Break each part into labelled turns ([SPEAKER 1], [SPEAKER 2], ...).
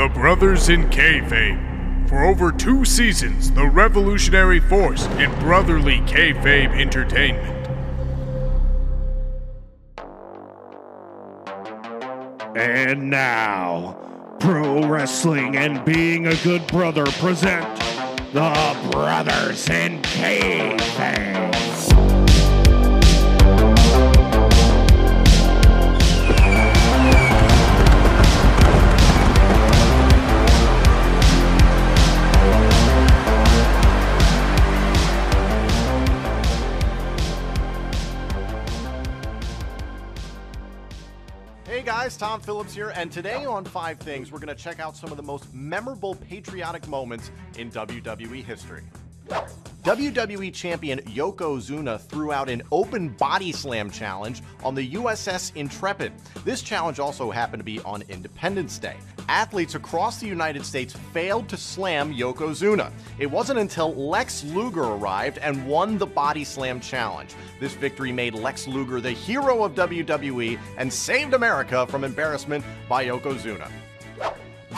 [SPEAKER 1] The Brothers in Kayfabe. For over two seasons, the revolutionary force in brotherly kayfabe entertainment.
[SPEAKER 2] And now, Pro Wrestling and Being a Good Brother present the Brothers in Kayfabe.
[SPEAKER 3] Guys, Tom Phillips here, and today on Five Things, we're going to check out some of the most memorable patriotic moments in WWE history. WWE champion Yokozuna threw out an open body slam challenge on the USS Intrepid. This challenge also happened to be on Independence Day. Athletes across the United States failed to slam Yokozuna. It wasn't until Lex Luger arrived and won the body slam challenge. This victory made Lex Luger the hero of WWE and saved America from embarrassment by Yokozuna.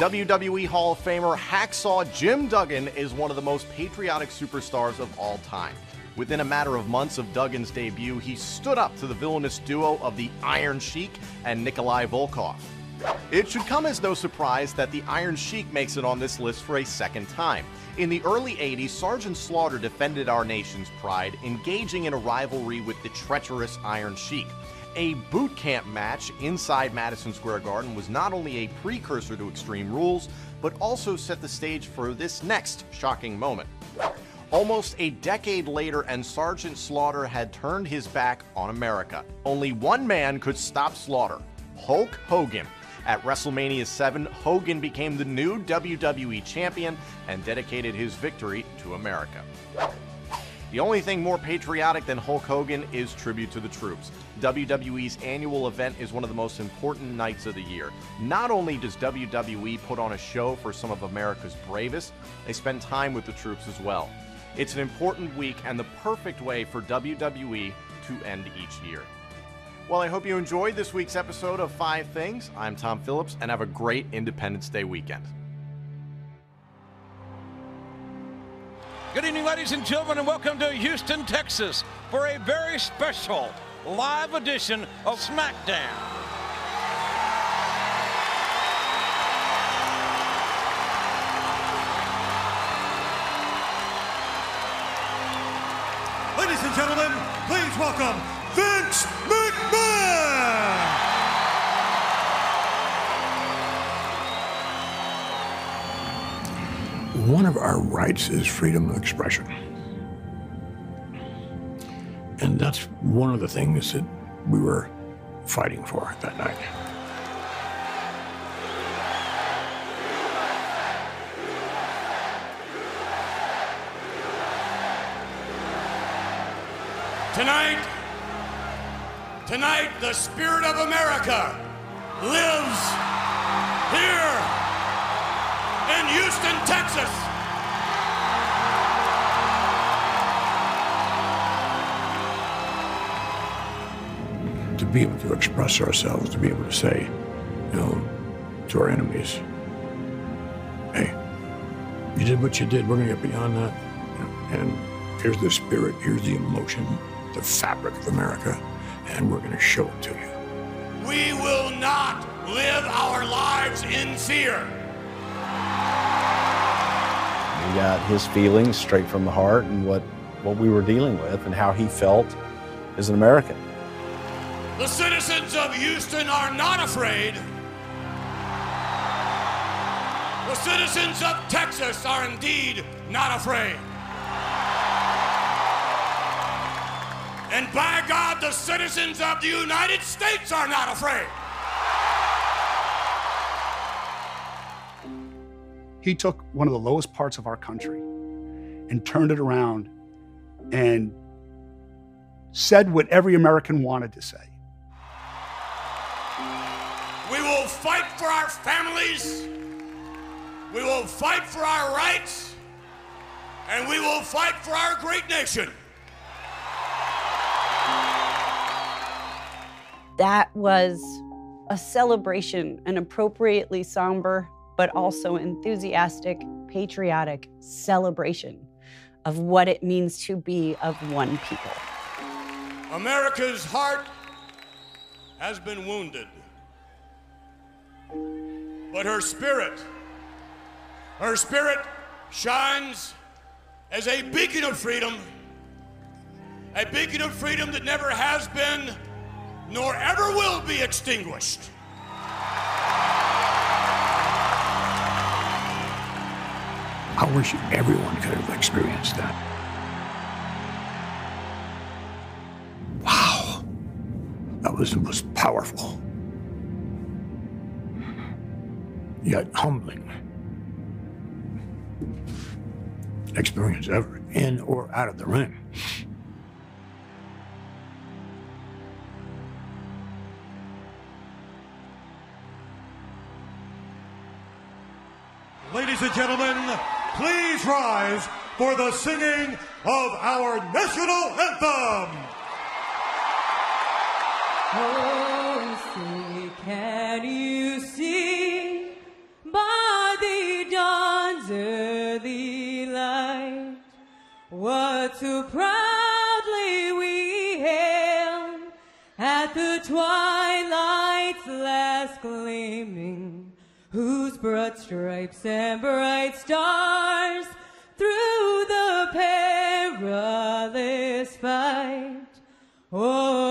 [SPEAKER 3] WWE Hall of Famer Hacksaw Jim Duggan is one of the most patriotic superstars of all time. Within a matter of months of Duggan's debut, he stood up to the villainous duo of the Iron Sheik and Nikolai Volkov. It should come as no surprise that the Iron Sheik makes it on this list for a second time. In the early 80s, Sergeant Slaughter defended our nation's pride, engaging in a rivalry with the treacherous Iron Sheik. A boot camp match inside Madison Square Garden was not only a precursor to Extreme Rules, but also set the stage for this next shocking moment. Almost a decade later, and Sergeant Slaughter had turned his back on America. Only one man could stop Slaughter Hulk Hogan. At WrestleMania 7, Hogan became the new WWE champion and dedicated his victory to America. The only thing more patriotic than Hulk Hogan is tribute to the troops. WWE's annual event is one of the most important nights of the year. Not only does WWE put on a show for some of America's bravest, they spend time with the troops as well. It's an important week and the perfect way for WWE to end each year. Well, I hope you enjoyed this week's episode of Five Things. I'm Tom Phillips, and have a great Independence Day weekend.
[SPEAKER 4] Good evening, ladies and gentlemen, and welcome to Houston, Texas for a very special live edition of SmackDown.
[SPEAKER 5] Ladies and gentlemen, please welcome Vince McMahon!
[SPEAKER 6] One of our rights is freedom of expression. That's one of the things that we were fighting for that night.
[SPEAKER 5] Tonight, tonight, the spirit of America lives here in Houston, Texas.
[SPEAKER 6] Be able to express ourselves, to be able to say, you know, to our enemies, hey, you did what you did, we're going to get beyond that. And here's the spirit, here's the emotion, the fabric of America, and we're going to show it to you.
[SPEAKER 5] We will not live our lives in fear.
[SPEAKER 7] He got his feelings straight from the heart and what, what we were dealing with and how he felt as an American.
[SPEAKER 5] The citizens of Houston are not afraid. The citizens of Texas are indeed not afraid. And by God, the citizens of the United States are not afraid.
[SPEAKER 8] he took one of the lowest parts of our country and turned it around and said what every American wanted to say.
[SPEAKER 5] Will fight for our families. We will fight for our rights. And we will fight for our great nation.
[SPEAKER 9] That was a celebration, an appropriately somber but also enthusiastic, patriotic celebration of what it means to be of one people.
[SPEAKER 5] America's heart has been wounded, but her spirit, her spirit shines as a beacon of freedom, a beacon of freedom that never has been nor ever will be extinguished.
[SPEAKER 6] I wish everyone could have experienced that. Wow. That was the most powerful, yet humbling experience ever, in or out of the ring.
[SPEAKER 10] Ladies and gentlemen, please rise for the singing of our national anthem.
[SPEAKER 11] Oh, say, can you see what so proudly we hail at the twilight's last gleaming, whose broad stripes and bright stars through the perilous fight Oh,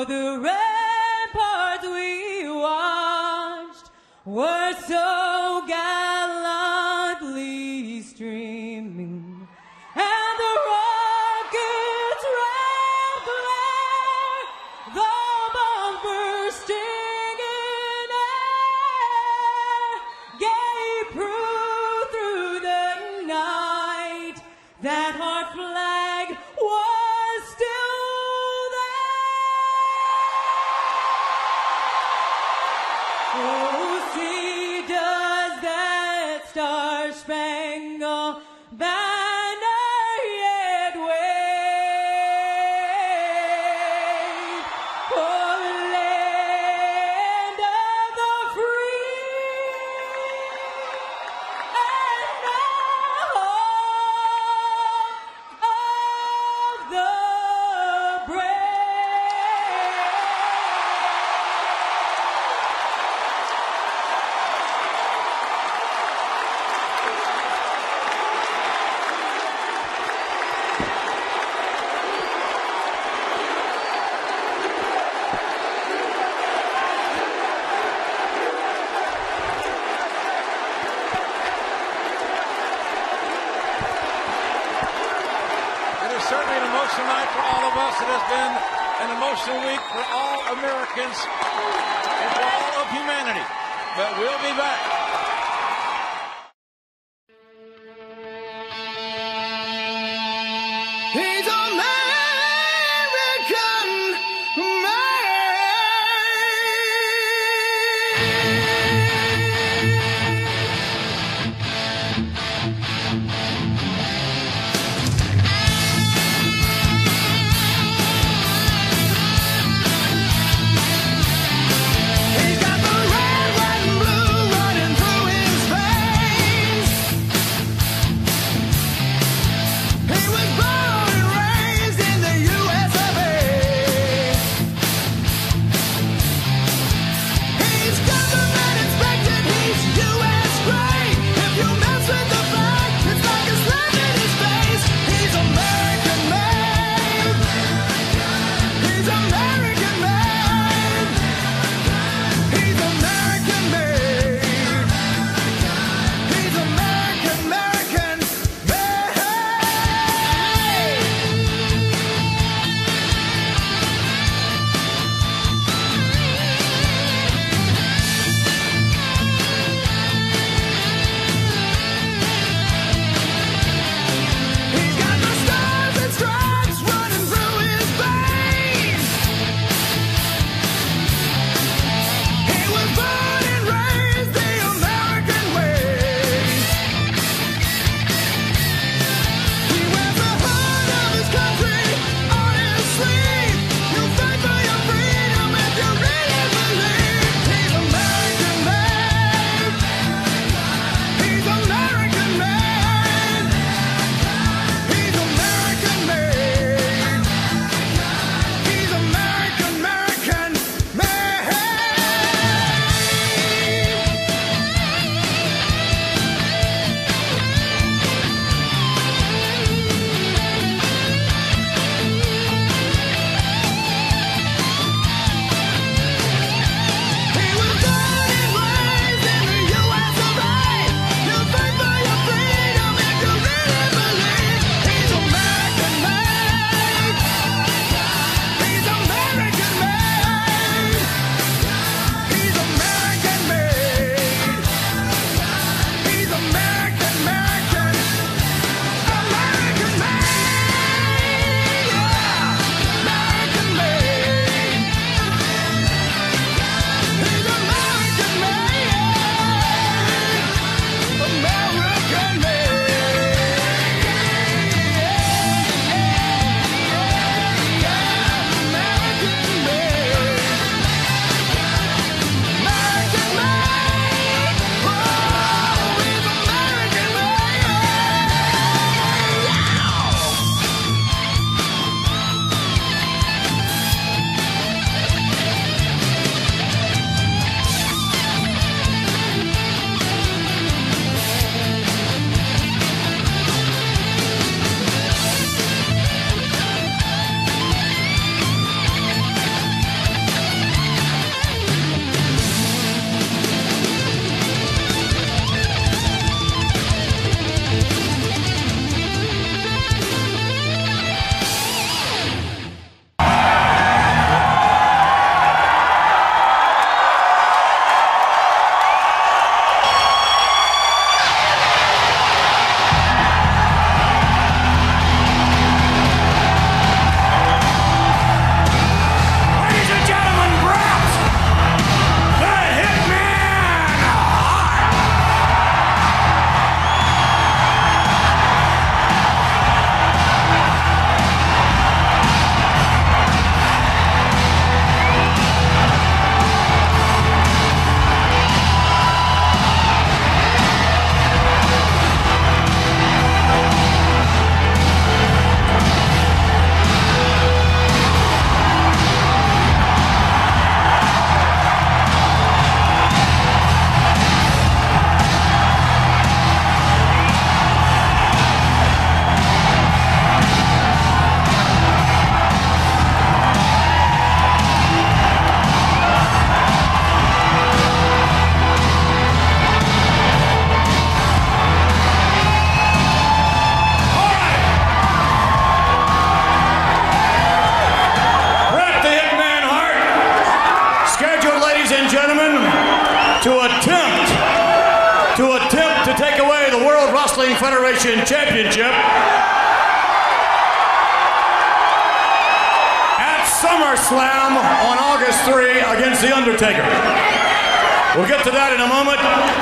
[SPEAKER 11] The
[SPEAKER 5] Undertaker. We'll get to that in a moment.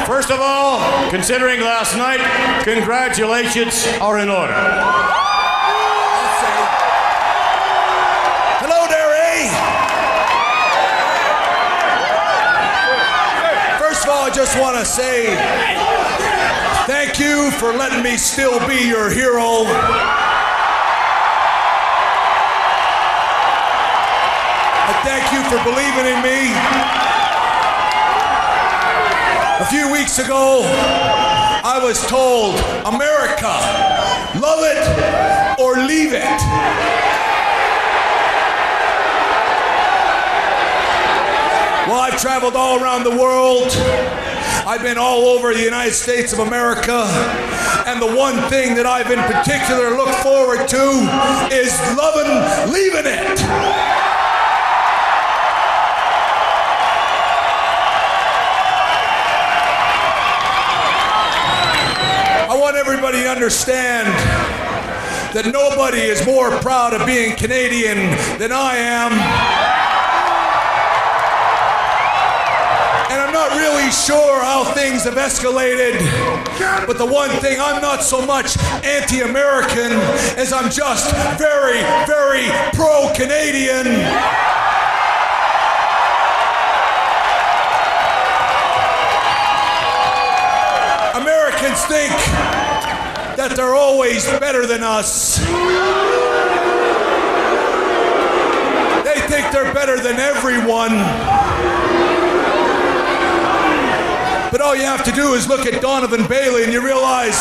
[SPEAKER 5] First of all, considering last night, congratulations are in order.
[SPEAKER 12] Hello there, eh? First of all, I just want to say thank you for letting me still be your hero. Thank you for believing in me. A few weeks ago, I was told, America, love it or leave it. Well, I've traveled all around the world. I've been all over the United States of America. And the one thing that I've in particular looked forward to is loving leaving it. Everybody understand that nobody is more proud of being Canadian than I am. And I'm not really sure how things have escalated. But the one thing, I'm not so much anti American as I'm just very, very pro Canadian. Americans think that they're always better than us. They think they're better than everyone. But all you have to do is look at Donovan Bailey and you realize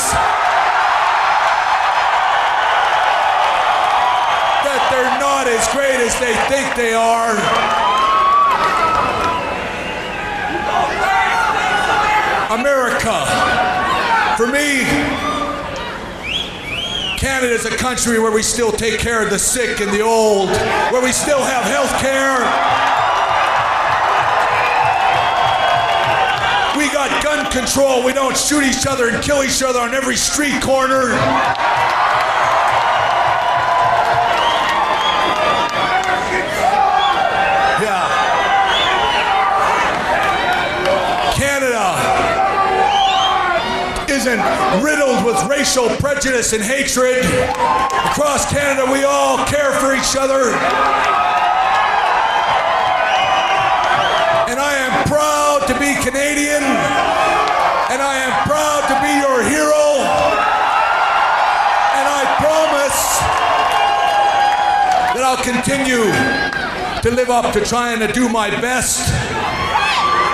[SPEAKER 12] that they're not as great as they think they are. America, for me, Canada is a country where we still take care of the sick and the old, where we still have health care. We got gun control. We don't shoot each other and kill each other on every street corner. Isn't riddled with racial prejudice and hatred. Across Canada, we all care for each other. And I am proud to be Canadian. And I am proud to be your hero. And I promise that I'll continue to live up to trying to do my best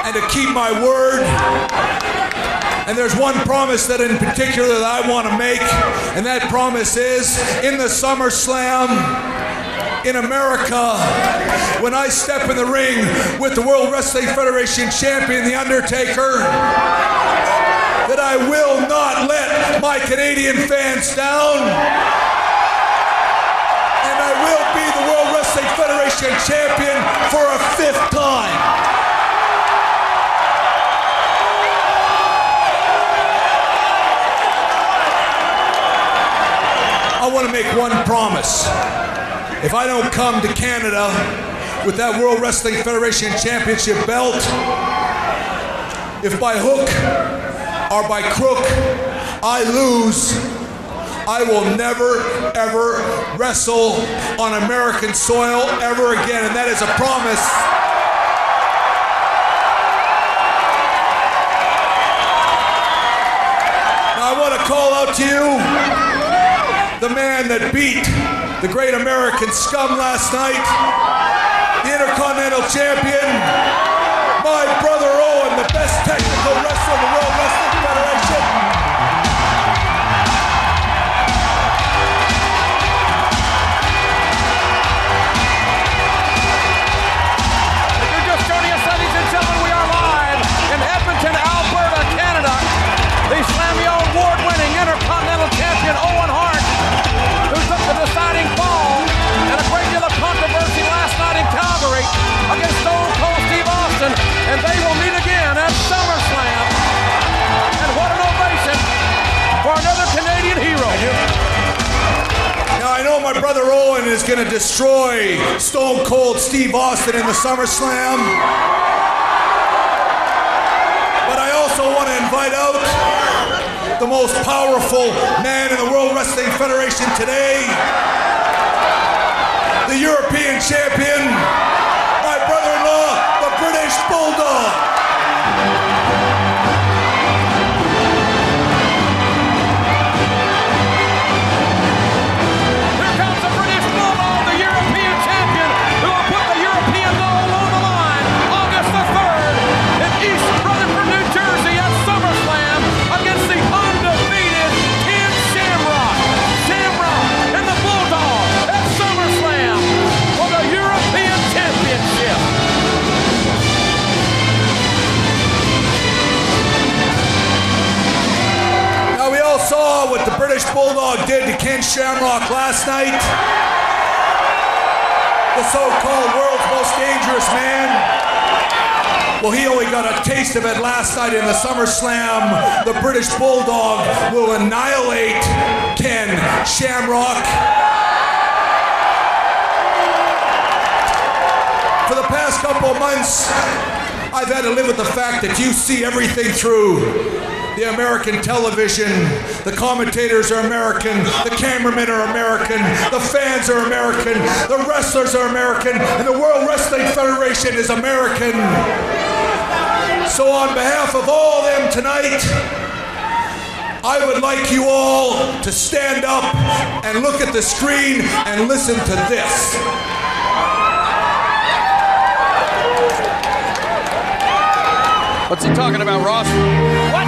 [SPEAKER 12] and to keep my word. And there's one promise that in particular that I want to make, and that promise is in the SummerSlam in America, when I step in the ring with the World Wrestling Federation champion, The Undertaker, that I will not let my Canadian fans down. And I will be the World Wrestling Federation champion for a fifth time. Want to make one promise. If I don't come to Canada with that World Wrestling Federation Championship belt, if by hook or by crook I lose, I will never, ever wrestle on American soil ever again. And that is a promise. Now, I want to call out to you the man that beat the great American scum last night, the Intercontinental Champion, my brother my brother Owen is going to destroy Stone Cold Steve Austin in the SummerSlam. But I also want to invite out the most powerful man in the World Wrestling Federation today, the European champion, my brother in law, the British Bulldog. Taste of it last night in the SummerSlam. The British Bulldog will annihilate Ken Shamrock. For the past couple of months, I've had to live with the fact that you see everything through the American television. The commentators are American. The cameramen are American. The fans are American. The wrestlers are American. And the World Wrestling Federation is American. So, on behalf of all of them tonight, I would like you all to stand up and look at the screen and listen to this.
[SPEAKER 4] What's he talking about, Ross? What?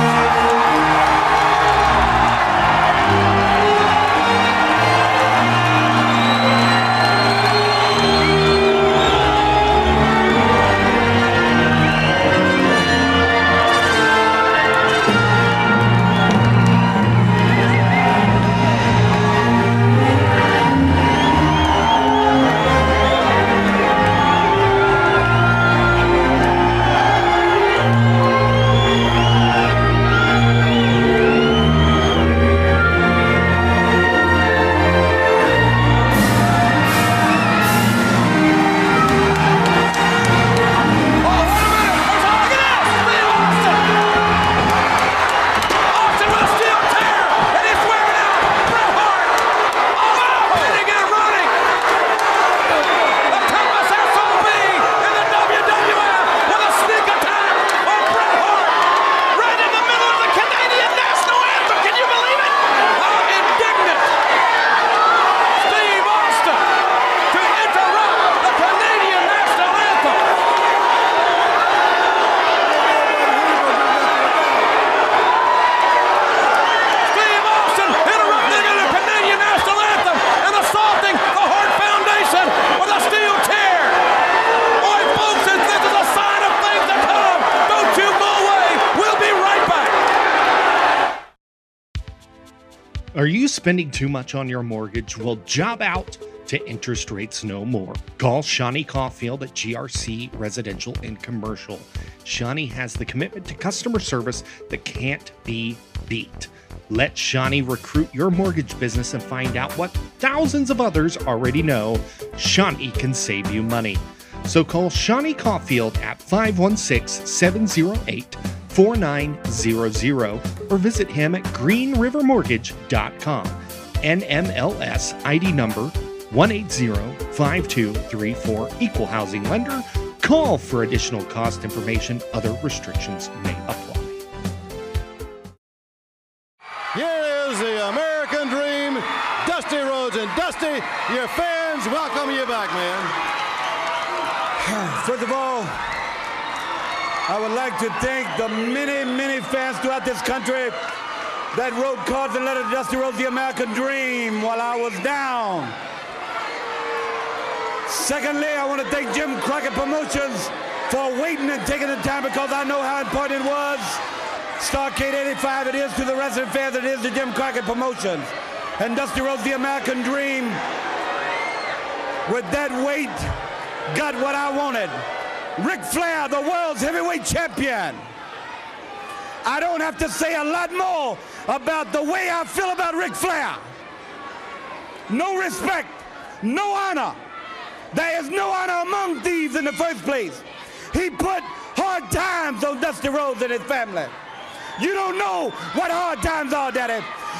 [SPEAKER 2] You spending too much on your mortgage? Well, job out to interest rates no more. Call Shawnee Caulfield at GRC Residential and Commercial. Shawnee has the commitment to customer service that can't be beat. Let Shawnee recruit your mortgage business and find out what thousands of others already know. Shawnee can save you money. So call Shawnee Caulfield at 516 708 4900 or visit him at greenrivermortgage.com. NMLS ID number 1805234 Equal Housing Lender. Call for additional cost information. Other restrictions may apply.
[SPEAKER 13] Here is the American Dream, Dusty Rhodes. And Dusty, your fans welcome you back, man.
[SPEAKER 14] First of all, I would like to thank the many, many fans throughout this country that wrote cards and letters to Dusty Rhodes, the American Dream, while I was down. Secondly, I want to thank Jim Crockett Promotions for waiting and taking the time because I know how important it was. Starcade 85 it is to the wrestling fans, it is to Jim Crockett Promotions. And Dusty Rhodes, the American Dream, with that weight, got what I wanted. Ric Flair, the world's heavyweight champion. I don't have to say a lot more about the way I feel about Ric Flair. no respect, no honor. There is no honor among thieves in the first place. He put hard times on Dusty Rhodes and his family. You don't know what hard times are, Daddy.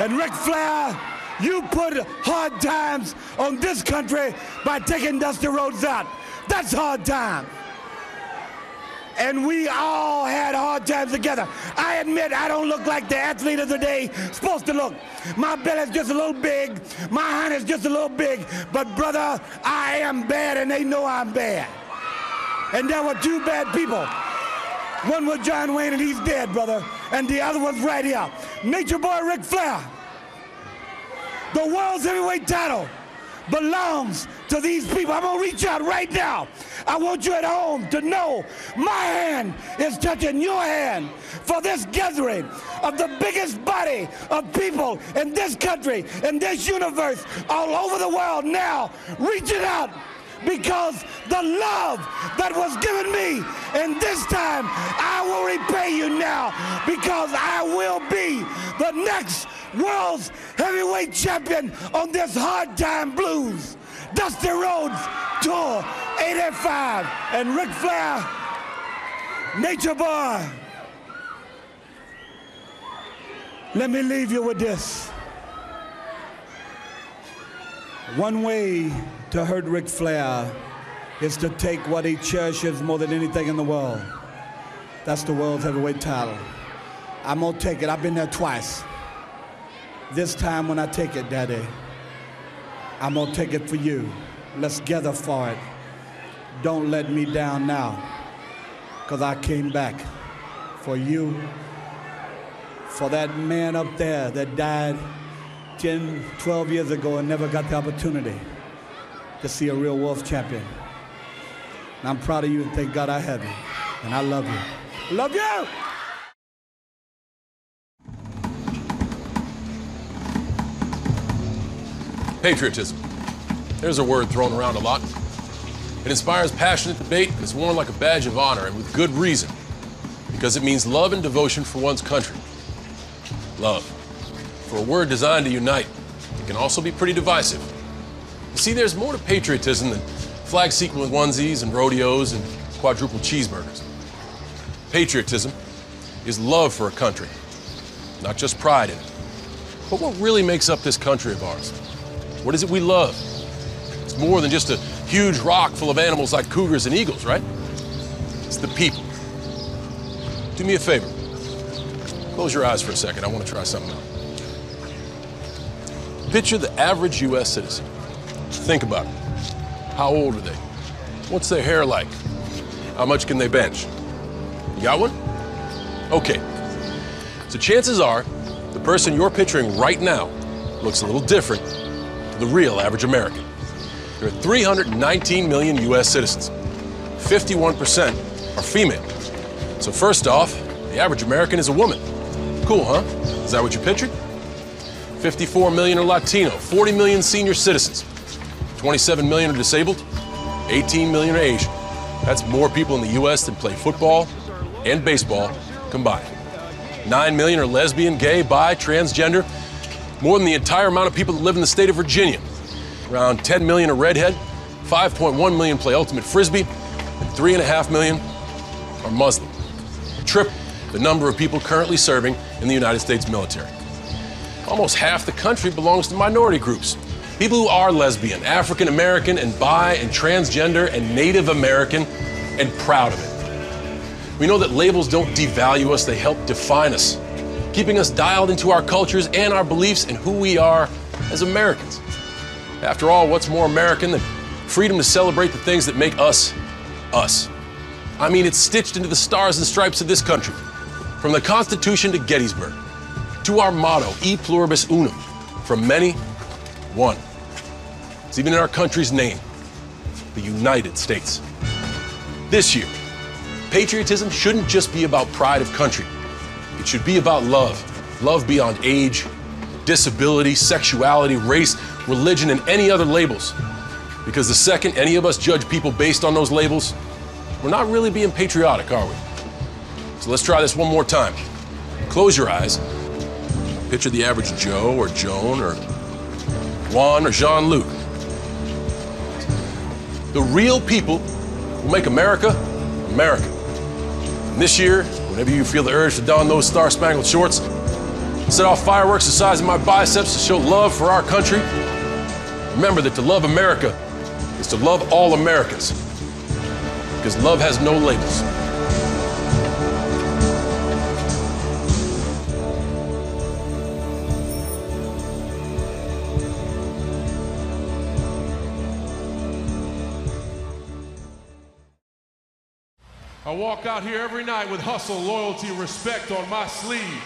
[SPEAKER 14] And Ric Flair, you put hard times on this country by taking Dusty Rhodes out. That's hard time. And we all had hard times together. I admit I don't look like the athlete of the day supposed to look. My belly's just a little big, my hand is just a little big, but brother, I am bad and they know I'm bad. And there were two bad people. One was John Wayne and he's dead, brother. And the other one's right here. Nature Boy Ric Flair. The world's heavyweight title belongs to these people. I'm gonna reach out right now. I want you at home to know my hand is touching your hand for this gathering of the biggest body of people in this country, in this universe, all over the world now, Reach it out because the love that was given me and this time I will repay you now because I will be the next world's heavyweight champion on this hard time blues. Dusty Rhodes Tour 85 and Ric Flair, Nature Boy. Let me leave you with this. One way to hurt Ric Flair is to take what he cherishes more than anything in the world. That's the world's heavyweight title. I'm gonna take it. I've been there twice. This time when I take it, Daddy, I'm gonna take it for you. Let's gather for it. Don't let me down now, because I came back for you, for that man up there that died 10, 12 years ago and never got the opportunity to see a real Wolf champion. And I'm proud of you and thank God I have you. And I love you. Love you!
[SPEAKER 15] Patriotism. There's a word thrown around a lot. It inspires passionate debate and is worn like a badge of honor, and with good reason. Because it means love and devotion for one's country. Love. For a word designed to unite, it can also be pretty divisive. See, there's more to patriotism than flag sequin onesies and rodeos and quadruple cheeseburgers. Patriotism is love for a country, not just pride in it. But what really makes up this country of ours? What is it we love? It's more than just a huge rock full of animals like cougars and eagles, right? It's the people. Do me a favor. Close your eyes for a second. I want to try something out. Picture the average U.S. citizen. Think about it. How old are they? What's their hair like? How much can they bench? You got one? Okay. So chances are the person you're picturing right now looks a little different to the real average American. There are 319 million U.S. citizens. 51% are female. So first off, the average American is a woman. Cool, huh? Is that what you pictured? 54 million are Latino, 40 million senior citizens, 27 million are disabled, 18 million are Asian. That's more people in the U.S. than play football and baseball combined. 9 million are lesbian, gay, bi, transgender, more than the entire amount of people that live in the state of Virginia. Around 10 million are redhead, 5.1 million play ultimate frisbee, and 3.5 million are Muslim. Triple the number of people currently serving in the United States military. Almost half the country belongs to minority groups. People who are lesbian, African American, and bi, and transgender, and Native American, and proud of it. We know that labels don't devalue us, they help define us, keeping us dialed into our cultures and our beliefs and who we are as Americans. After all, what's more American than freedom to celebrate the things that make us us? I mean, it's stitched into the stars and stripes of this country, from the Constitution to Gettysburg, to our motto, E pluribus unum, From many, one. It's even in our country's name the United States. This year, patriotism shouldn't just be about pride of country, it should be about love. Love beyond age, disability, sexuality, race, religion, and any other labels. Because the second any of us judge people based on those labels, we're not really being patriotic, are we? So let's try this one more time. Close your eyes. Picture the average Joe or Joan or Juan or Jean Luc. The real people who make America America. And this year, whenever you feel the urge to don those star spangled shorts, set off fireworks the size of my biceps to show love for our country, remember that to love America is to love all Americans. Because love has no labels.
[SPEAKER 16] Walk out here every night with hustle, loyalty, respect on my sleeve.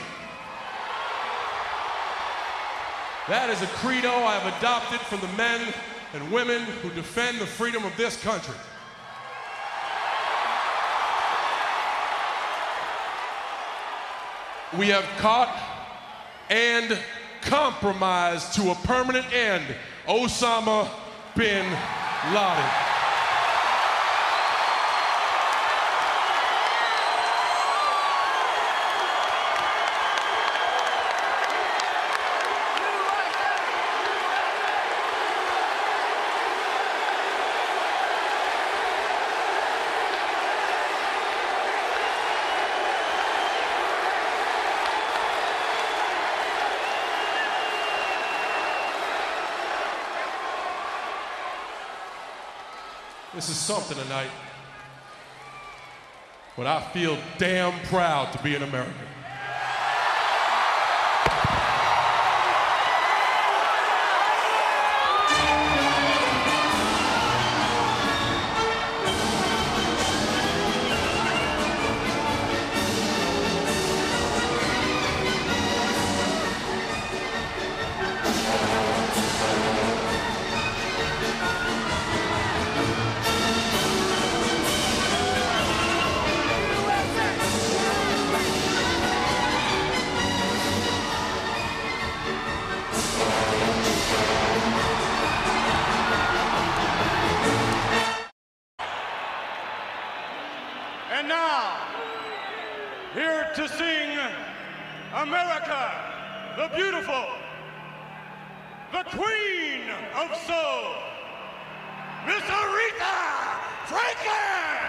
[SPEAKER 16] That is a credo I have adopted from the men and women who defend the freedom of this country. We have caught and compromised to a permanent end Osama bin Laden. This is something tonight. But I feel damn proud to be an American.
[SPEAKER 10] And now, here to sing America the Beautiful, the Queen of Soul, Miss Aretha Franklin!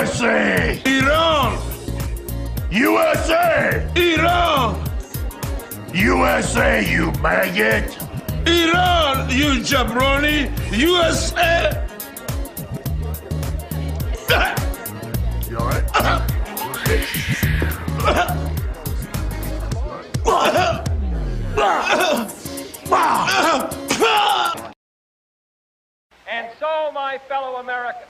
[SPEAKER 17] USA!
[SPEAKER 18] Iran!
[SPEAKER 17] USA!
[SPEAKER 18] Iran!
[SPEAKER 17] USA, you maggot!
[SPEAKER 18] Iran, you jabroni! USA!
[SPEAKER 17] You alright?
[SPEAKER 19] and so, my fellow Americans,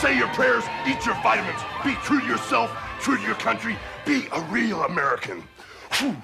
[SPEAKER 17] Say your prayers, eat your vitamins, be true to yourself, true to your country, be a real American. Whew.